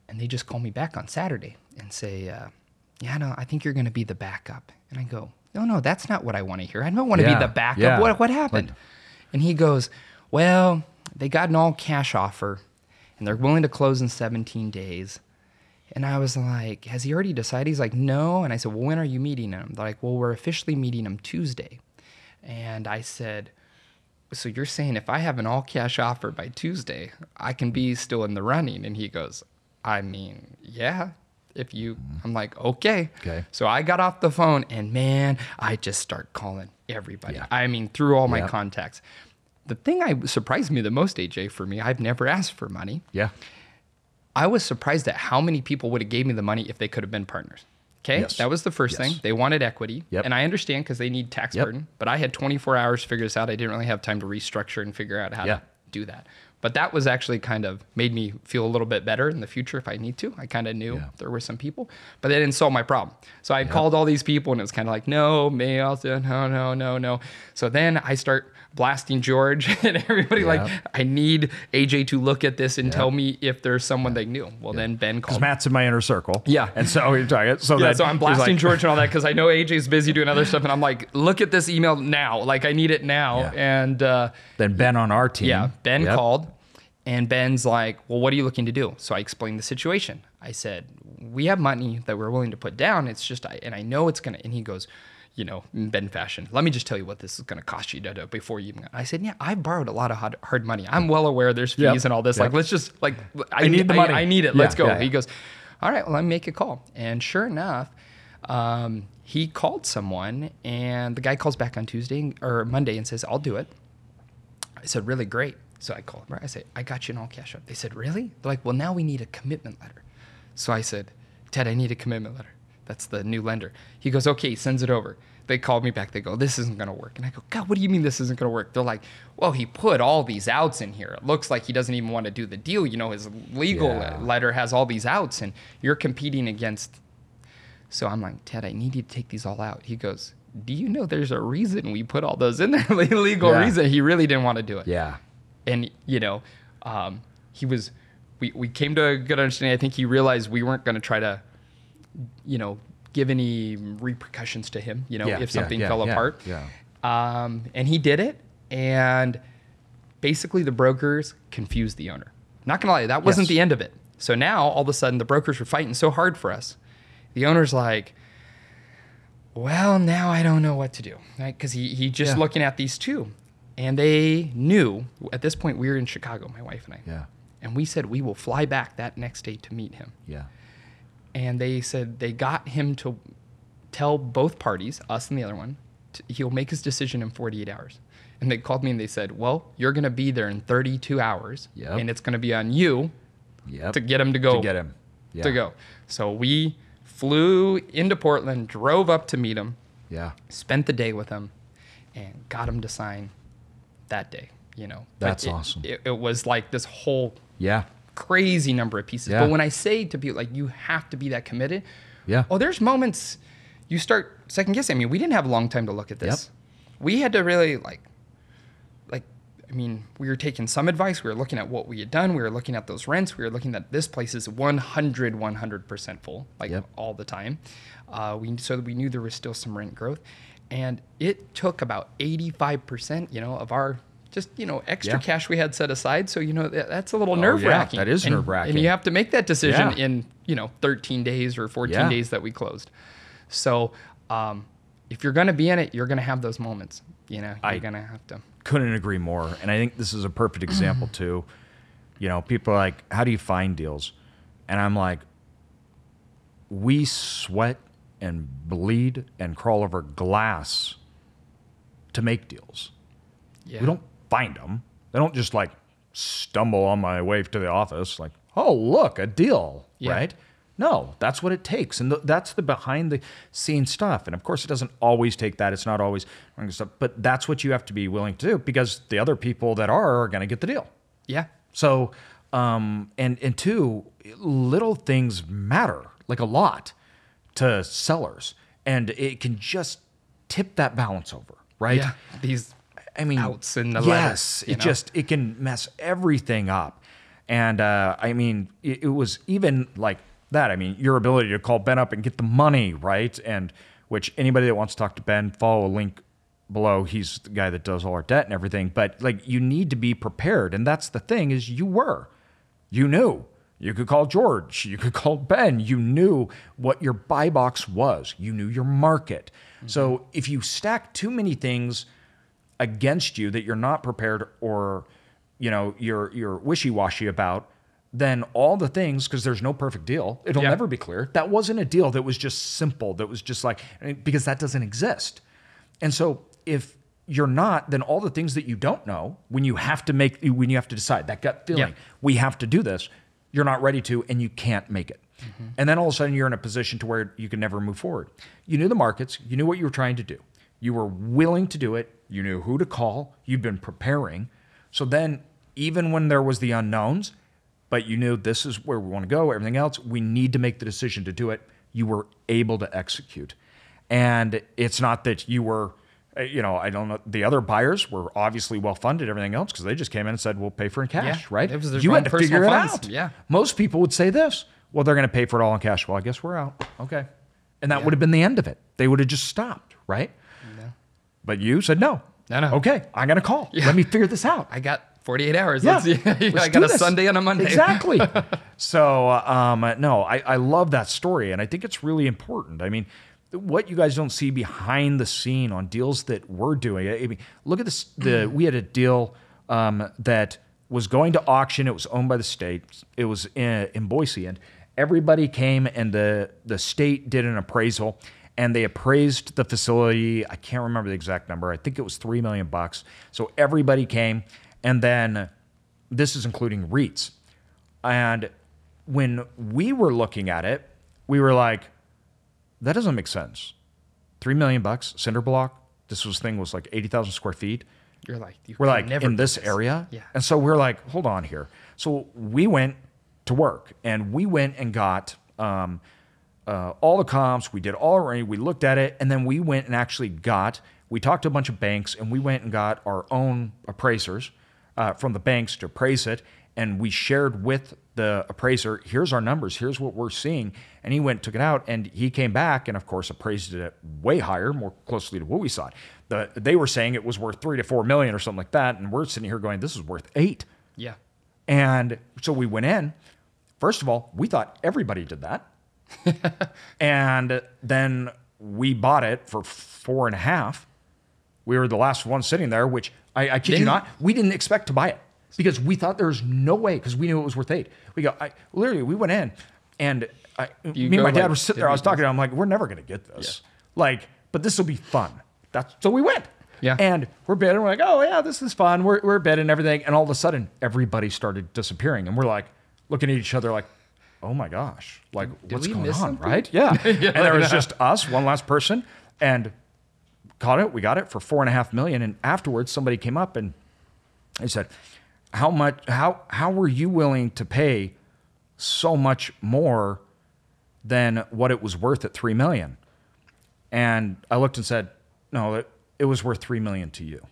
and they just call me back on Saturday and say, uh, "Yeah, no, I think you're going to be the backup." And I go, "No, no, that's not what I want to hear. I don't want to Yeah, be the backup. yeah. What what happened?" and he goes, "Well, they got an all cash offer, and they're willing to close in 17 days." And I was like, "Has he already decided?" He's like, "No." And I said, "Well, when are you meeting him?" They're like, "Well, we're officially meeting him Tuesday." And I said, so you're saying if I have an all cash offer by Tuesday, I can be still in the running? And he goes, I mean, yeah. If you, mm-hmm. I'm like, okay. Okay. So I got off the phone and man, I just start calling everybody. Yeah. I mean, through all my Yeah. contacts. The thing I surprised me the most, AJ, for me, I've never asked for money. Yeah. I was surprised at how many people would have gave me the money if they could have been partners. Okay, Yes. that was the first Yes. thing. They wanted equity, Yep. and I understand because they need tax Yep. burden. But I had 24 hours to figure this out. I didn't really have time to restructure and figure out how Yeah. to do that. But that was actually kind of made me feel a little bit better in the future if I need to. I kind of knew Yeah. there were some people, but they didn't solve my problem. So I called all these people, and it was kind of like, no, me, I'll do, no, no, no, no. So then I start blasting George and everybody like, I need AJ to look at this and tell me if there's someone they knew. Well, then Ben called. Matt's in my inner circle. Yeah. And so you're talking. So yeah, so I'm blasting like- George and all that because I know AJ's busy doing other stuff, and I'm like, look at this email now. Like I need it now. Yeah. And uh, Then Ben on our team. yeah, Ben Yep. called, and Ben's like, "Well, what are you looking to do?" So I explained the situation. I said, "We have money that we're willing to put down. It's just, I, and I know it's gonna." And he goes, "You know, in Ben fashion, let me just tell you what this is gonna cost you to do before you even." I said, "Yeah, I've borrowed a lot of hard, hard money. I'm well aware there's fees Yep. and all this. Yep. Like, let's just like, I, need the money. I, need it. Yeah, Let's go." yeah, yeah. He goes, "All right, well, let me make a call." And sure enough. Um, he called someone, and the guy calls back on Tuesday or Monday and says, "I'll do it." I said, really great. So I called him. I said, I got you an all cash up. They said, really? They're like, well, now we need a commitment letter. So I said, Ted, I need a commitment letter. That's the new lender. He goes, okay, he sends it over. They called me back. They go, this isn't going to work. And I go, God, what do you mean this isn't going to work? They're like, well, he put all these outs in here. It looks like he doesn't even want to do the deal. You know, his legal Yeah. letter has all these outs, and you're competing against so I'm like, Ted, I need you to take these all out. He goes, Do you know there's a reason we put all those in there? Legal Yeah. reason. He really didn't want to do it. Yeah. And, you know, um, he was, we, we came to a good understanding. I think he realized we weren't going to try to, you know, give any repercussions to him, you know, Yeah, if something yeah, fell apart. yeah. Um, and he did it. And basically, the brokers confused the owner. Not gonna lie, that wasn't Yes. the end of it. So now all of a sudden, the brokers were fighting so hard for us. The owner's like, "Well, now I don't know what to do," right? Because he he just looking at these two, and they knew at this point we were in Chicago, my wife and I, Yeah. and we said we will fly back that next day to meet him Yeah. And they said they got him to tell both parties, us and the other one, t he'll make his decision in 48 hours. And they called me and they said, "Well, you're going to be there in 32 hours, Yep. and it's going to be on you Yep. to get him to go To get him. Yeah. to go." So we flew into Portland, drove up to meet him, Yeah. spent the day with him, and got him to sign that day. You know, That's it- awesome. It, it was like this whole Yeah. Crazy number of pieces. Yeah. But when I say to people like you have to be that committed, Yeah. Oh, there's moments you start second guessing. I mean, we didn't have a long time to look at this. Yep. We had to really like like I mean, we were taking some advice. We were looking at what we had done. We were looking at those rents. We were looking at this place is 100 100% full like Yep. all the time. Uh, we so we knew there was still some rent growth. And it took about 85%, you know, of our just, you know, extra Yeah. cash we had set aside. So, you know, that, that's a little Oh, nerve wracking. that is And- nerve-wracking. And you have to make that decision Yeah. in, you know, 13 days or 14 Yeah. days that we closed. So, um, if you're going to be in it, you're going to have those moments. You know, you're I- going to have to. couldn't agree more. And I think this is a perfect example too. You know, people are like, "How do you find deals?" And I'm like, "We sweat and bleed and crawl over glass to make deals. Yeah. We don't find them. They don't just like stumble on my way to the office like, "Oh, look, a deal." Yeah. Right? No, that's what it takes, and th- that's the behind the scenes stuff. And of course, it doesn't always take that. It's not always stuff, but that's what you have to be willing to do because the other people that are are going to get the deal. Yeah. So, um, and and two, little things matter like a lot to sellers, and it can just tip that balance over, right? Yeah. These I mean, outs in the yes, it know? just it can mess everything up. And uh, I mean, it, it was even like that. I mean, your ability to call Ben up and get the money right, and which anybody that wants to talk to Ben, follow a link below. He's the guy that does all our debt and everything. But like, you need to be prepared, and that's the thing is you were, you knew. You could call George. You could call Ben. You knew what your buy box was. You knew your market. So if you stack too many things against you that you're not prepared or you know you're you're wishy-washy about then all the things because there's no perfect deal it'll Yeah. never be clear. That wasn't a deal that was just simple that was just like because that doesn't exist. And so if you're not then all the things that you don't know when you have to make when you have to decide that gut feeling Yeah. we have to do this you're not ready to and you can't make it. Mm-hmm. And then all of a sudden you're in a position to where you can never move forward. You knew the markets you knew what you were trying to do you were willing to do it. You knew who to call. You've been preparing. So then even when there was the unknowns but you knew this is where we want to go everything else we need to make the decision to do it you were able to execute. And it's not that you were uh, you know i don't know the other buyers were obviously well funded everything else because they just came in and said we'll pay for it in cash Yeah, right? It was you had to figure it funds, out. Yeah. most people would say this well they're going to pay for it all in cash. Well i guess we're out. Okay. And that would have been the end of it. They would have just stopped right but you said no No, no. okay i'm going to call let me figure this out I got 48 hours. yeah. I got a this. Sunday and a Monday. Exactly. so, uh, um, no, I, I love that story, and I think it's really important. I mean, what you guys don't see behind the scene on deals that we're doing. I mean, look at this. The we had a deal um, that was going to auction. It was owned by the state. It was in, in Boise, and everybody came, and the the state did an appraisal. And they appraised the facility. I can't remember the exact number. I think it was three million bucks. So everybody came, and then this is including REITs. And when we were looking at it, we were like, that doesn't make sense. Three million bucks, cinder block. This was thing was like eighty thousand square feet. You're like, you We're like in do this area. Yeah. And so we're like, hold on here. So we went to work and we went and got um, uh, all the comps. We did all our, we looked at it, and then we went and actually got. We talked to a bunch of banks, and we went and got our own appraisers uh, from the banks to appraise it, and we shared with the appraiser. Here's our numbers. Here's what we're seeing, and he went took it out, and he came back, and of course appraised it way higher, more closely to what we saw. The, they were saying it was worth three to four million or something like that, and we're sitting here going, this is worth eight. Yeah. And so we went in. First of all, we thought everybody did that. and then we bought it for four and a half. We were the last one sitting there, which I, I kid you not, we didn't expect to buy it because we thought there was no way because we knew it was worth eight. We go, I, literally, we went in and I, me and my dad like, were sitting there. I was talking to him, I'm like, we're never going to get this. Like, but this will be fun. That's so we went. Yeah. And we're bidding. We're like, oh yeah, this is fun. We're we're bidding and everything. And all of a sudden, everybody started disappearing, and we're like looking at each other like, oh my gosh, like what's going on, something? right? Yeah. and there was just us, one last person, and caught it. We got it for four and a half million. And afterwards, somebody came up and they said, "How much? How how were you willing to pay so much more than what it was worth at three million? And I looked and said, "No, it, it was worth three million to you,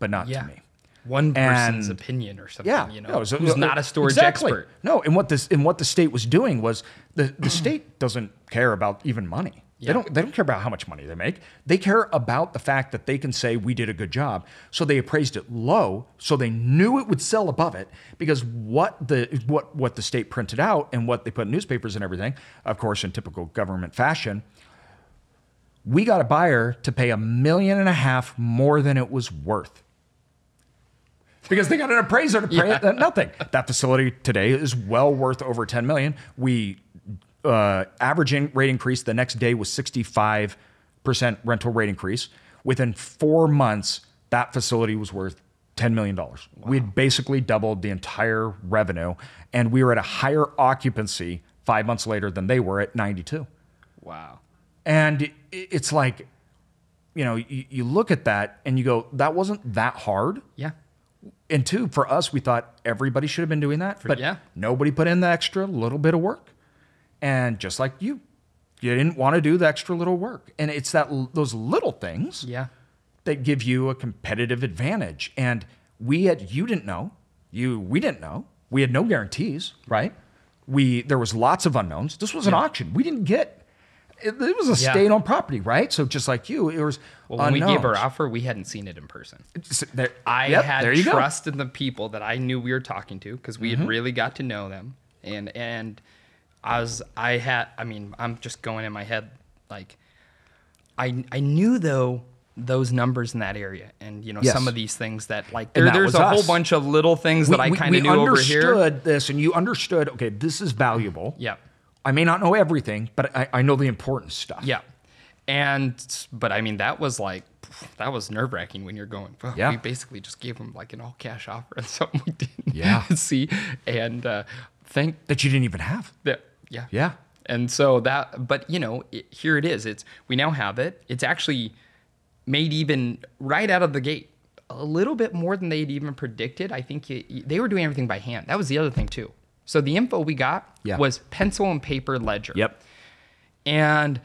but not Yeah. to me." One person's And- opinion or something, Yeah, you know, no, so- who's uh, not a storage exactly. expert. No, and what this and what the state was doing was the the state doesn't care about even money. Yeah. They don't they don't care about how much money they make. They care about the fact that they can say we did a good job. So they appraised it low, so they knew it would sell above it because what the what what the state printed out and what they put in newspapers and everything, of course, in typical government fashion, we got a buyer to pay a million and a half more than it was worth. Because they got an appraiser to pay it at nothing. That facility today is well worth over 10 million. We uh, average in- rate increase the next day was 65% rental rate increase. Within four months, that facility was worth $10 million. We had basically doubled the entire revenue, and we were at a higher occupancy five months later than they were at 92. Wow. And it's like, you know, you, you look at that and you go, that wasn't that hard. Yeah. And two, for us, we thought everybody should have been doing that, but yeah. nobody put in the extra little bit of work. And just like you, you didn't want to do the extra little work. And it's that those little things Yeah. that give you a competitive advantage. And we had you didn't know, you we didn't know. We had no guarantees, right? We there was lots of unknowns. This was an auction. We didn't get it, it was a Yeah. state-owned property, right? So just like you, it was Well, when we gave our offer, we hadn't seen it in person. There- I yep, had there you go. Mm-hmm. trust in the people that I knew we were talking to because we had really got to know them, and and I was I had I mean I'm just going in my head like I I knew though those numbers in that area and you know Yes. some of these things that like there, that there's a whole bunch of little things that I kind of knew over here. understood this, and you understood. Okay, this is valuable. Yeah. I may not know everything, but I, I know the important stuff. Yeah. And but I mean that was like that was nerve wracking when you're going. Well, Yeah. We basically just gave them like an all cash offer and something we didn't Yeah. see. And uh, thank that you didn't even have. that yeah Yeah. And so that but you know it, here it is. It's we now have it. It's actually made even right out of the gate a little bit more than they'd even predicted. I think it, they were doing everything by hand. That was the other thing too. So the info we got Yeah. was pencil and paper ledger. Yep. And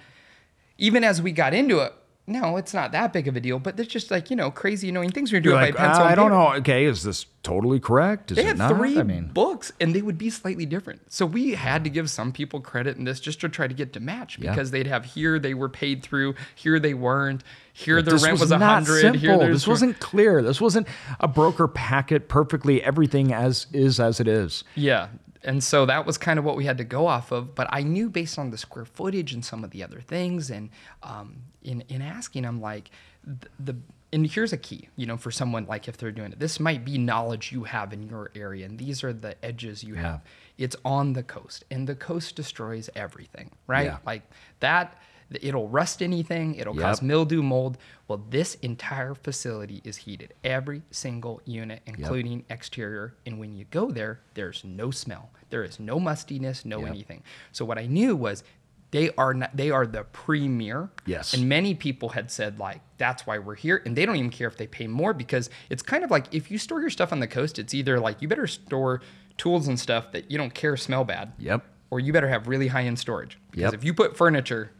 even as we got into it, no, it's not that big of a deal, but there's just like, you know, crazy annoying things You're doing like, by pencil. "Uh, I don't know. Okay, is this totally correct? Is They it had not? three I mean, books and they would be slightly different. So we had to give some people credit in this just to try to get to match Yeah. because they'd have here they were paid through, here they weren't, here their this rent was a hundred, here there's This wasn't clear. This wasn't a broker packet perfectly. Everything as is as it is. Yeah. And so that was kind of what we had to go off of. But I knew based on the square footage and some of the other things, and um, in in asking, I'm like, the, the and here's a key, you know, for someone like if they're doing it, this might be knowledge you have in your area, and these are the edges you have. It's on the coast, and the coast destroys everything, right? Yeah. Like that. It'll rust anything. It'll Yep. cause mildew, mold. Well, this entire facility is heated, every single unit, including exterior. And when you go there, there's no smell. There is no mustiness, no anything. So what I knew was they are not, they are the premier. Yes. And many people had said like that's why we're here, and they don't even care if they pay more because it's kind of like if you store your stuff on the coast, it's either like you better store tools and stuff that you don't care smell bad. Yep. Or you better have really high end storage. Because Yep. if you put furniture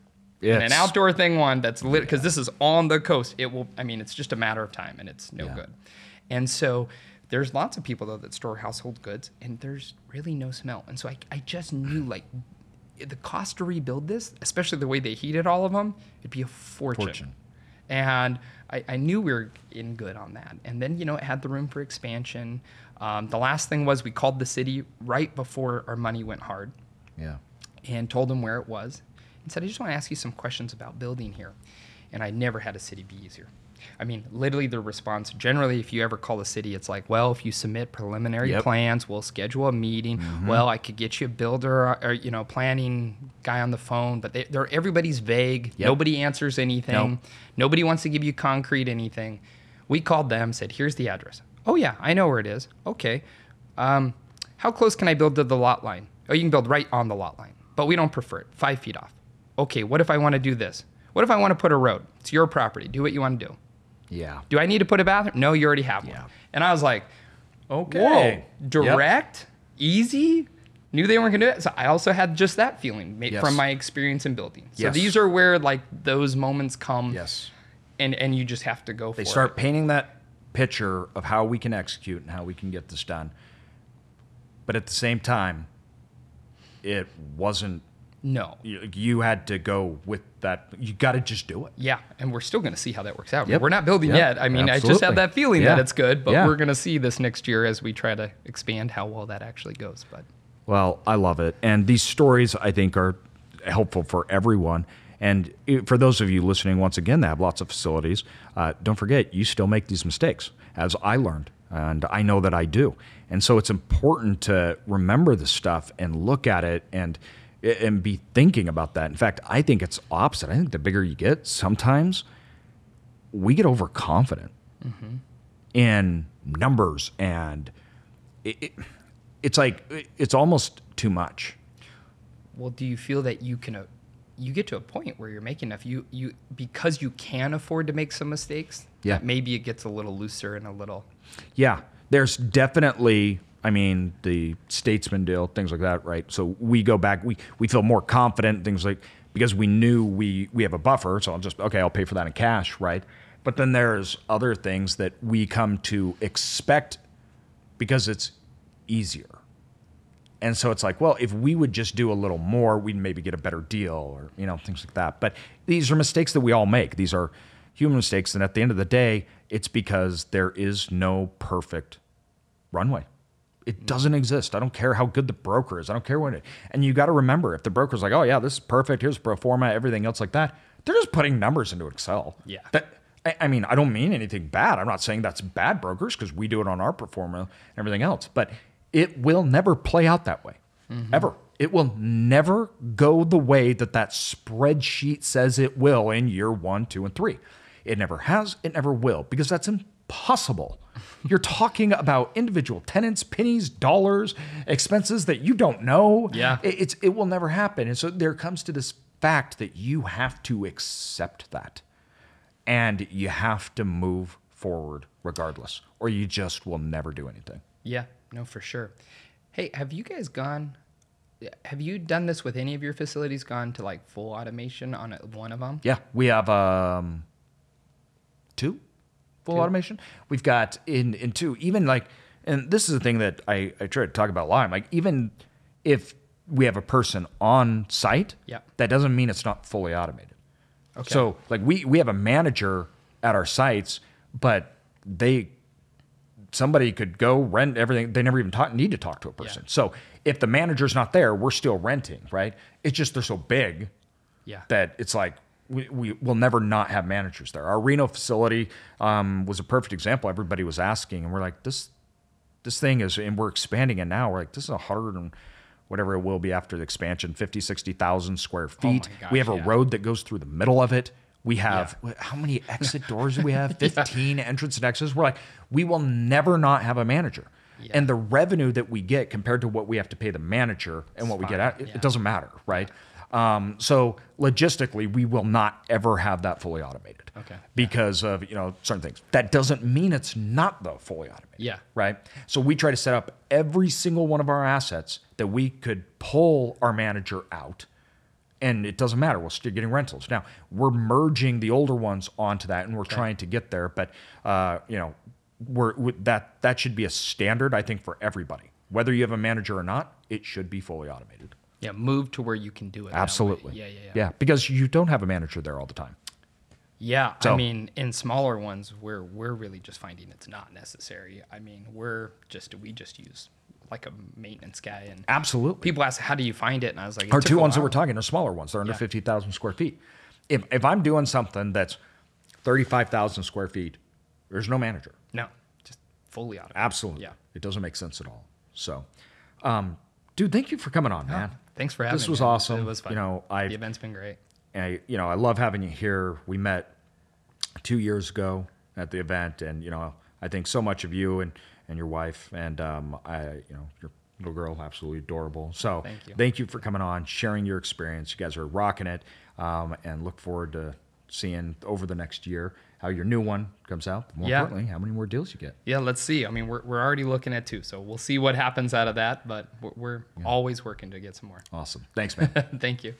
in an outdoor thing one that's lit because this is on the coast, it will I mean it's just a matter of time and it's no Yeah. good. And so there's lots of people though that store household goods and there's really no smell. And so I, I just knew like the cost to rebuild this, especially the way they heated all of them, it'd be a fortune. Fortune. And I, I knew we were in good on that. And then, you know, it had the room for expansion. Um, the last thing was we called the city right before our money went hard Yeah. and told them where it was and said, I just want to ask you some questions about building here. And I never had a city be easier. I mean, literally the response generally, if you ever call the city, it's like, well, if you submit preliminary Yep. plans, we'll schedule a meeting. Well, I could get you a builder or, or, you know, planning guy on the phone, but they, they're everybody's vague. Yep. Nobody answers anything. Nope. Nobody wants to give you concrete anything. We called them, said, here's the address. Oh, yeah, I know where it is. Okay. Um, how close can I build to the lot line? Oh, you can build right on the lot line, but we don't prefer it, five feet off. Okay, what if I want to do this? What if I want to put a road? It's your property. Do what you want to do. Yeah. Do I need to put a bathroom? No, you already have one. Yeah. And I was like, Okay. whoa, Yep. direct, easy. Knew they weren't gonna do it. So I also had just that feeling ma- Yes. from my experience in building. So Yes. these are where like those moments come. Yes. And and you just have to go for it. They start it. painting that picture of how we can execute and how we can get this done. But at the same time, it wasn't No. you, you had to go with that. You got to just do it. Yeah, and we're still going to see how that works out. Yep. We're not building Yep. yet. I mean, I just have that feeling that it's good, but Yeah. we're going to see this next year as we try to expand how well that actually goes. But Well, I love it. And these stories, I think, are helpful for everyone. And for those of you listening, once again, that have lots of facilities, uh, don't forget, you still make these mistakes, as I learned. And I know that I do. And so it's important to remember this stuff and look at it and and be thinking about that. In fact, I think it's opposite. I think the bigger you get, sometimes we get overconfident in numbers and it, it, it's like it's almost too much. well, do you feel that you can? Uh, you get to a point where you're making enough. You you because you can afford to make some mistakes. Yeah. Maybe it gets a little looser and a little. Yeah, there's definitely. I mean, the statesman deal, things like that, right? So we go back. We we feel more confident. Things like because we knew we we have a buffer. So I'll just okay. I'll pay for that in cash, right? But then there's other things that we come to expect because it's easier. And so it's like, well, if we would just do a little more, we'd maybe get a better deal or, you know, things like that. But these are mistakes that we all make. These are human mistakes. And at the end of the day, it's because there is no perfect runway. It doesn't exist. I don't care how good the broker is. I don't care what it. And you got to remember, if the broker's like, "Oh yeah, this is perfect. Here's pro forma, everything else like that," they're just putting numbers into Excel. Yeah. That I, I mean, I don't mean anything bad. I'm not saying that's bad brokers because we do it on our pro forma and everything else. But it will never play out that way, mm-hmm. ever. It will never go the way that that spreadsheet says it will in year one, two, and three. It never has. It never will because that's impossible. You're talking about individual tenants, pennies, dollars, expenses that you don't know. Yeah. It, it's it will never happen. And so there comes to this fact that you have to accept that. And you have to move forward regardless, or you just will never do anything. Yeah, no, for sure. Hey, have you guys gone? Have you done this with any of your facilities? Gone to like full automation on one of them? Yeah, we have um, two full automation. We've got in in two even like, and this is the thing that I I try to talk about a lot. Like even if we have a person on site, Yeah. that doesn't mean it's not fully automated. Okay. So like we we have a manager at our sites, but they somebody could go rent everything. They never even talk, need to talk to a person. So if the manager's not there, we're still renting, right? It's just they're so big Yeah. that it's like we, we will never not have managers there. Our Reno facility um, was a perfect example. Everybody was asking, and we're like, this this thing is, and we're expanding it now. We're like, this is a hundred and whatever it will be after the expansion, 50, 60,000 square feet. gosh, we have a yeah. road that goes through the middle of it. We have how many exit doors do we have? 15 entrance and exits. We're like, we will never not have a manager. And the revenue that we get compared to what we have to pay the manager and what we get out, it, yeah. it doesn't matter, right? Um, so logistically, we will not ever have that fully automated. Okay. Because of you know certain things. That doesn't mean it's not though fully automated. Yeah. Right. So we try to set up every single one of our assets that we could pull our manager out, and it doesn't matter. We're still getting rentals. Now we're merging the older ones onto that, and we're trying to get there. But uh, you know, we're that that should be a standard. I think for everybody, whether you have a manager or not, it should be fully automated. Yeah. Move to where you can do it. Absolutely. Yeah, yeah, yeah. Yeah, because you don't have a manager there all the time. Yeah, I mean, in smaller ones, we're we're really just finding it's not necessary. I mean, we're just we just use like a maintenance guy, and Absolutely. people ask, "How do you find it?" And I was like, Our two ones ones that we're talking are smaller ones. They're under Yeah. 50,000 square feet. If, if I'm doing something that's thirty-five thousand square feet. There's no manager. No, just fully automated. Absolutely. Yeah. It doesn't make sense at all. So, um, dude, thank you for coming on, man. Thanks for having This me. was man. awesome. It was fun. You know, I the event's been great. I, you know, I love having you here. We met two years ago at the event, and you know, I think so much of you and and your wife, and um, I, you know, your little girl, absolutely adorable. So, thank you, Thank you. for coming on, sharing your experience. You guys are rocking it, um, and look forward to seeing over the next year how your new one comes out. More Yeah. importantly, how many more deals you get. Yeah, let's see. I mean, we're, we're already looking at two, so we'll see what happens out of that. But we're, we're always working to get some more. Awesome. Thanks, man. Thank you.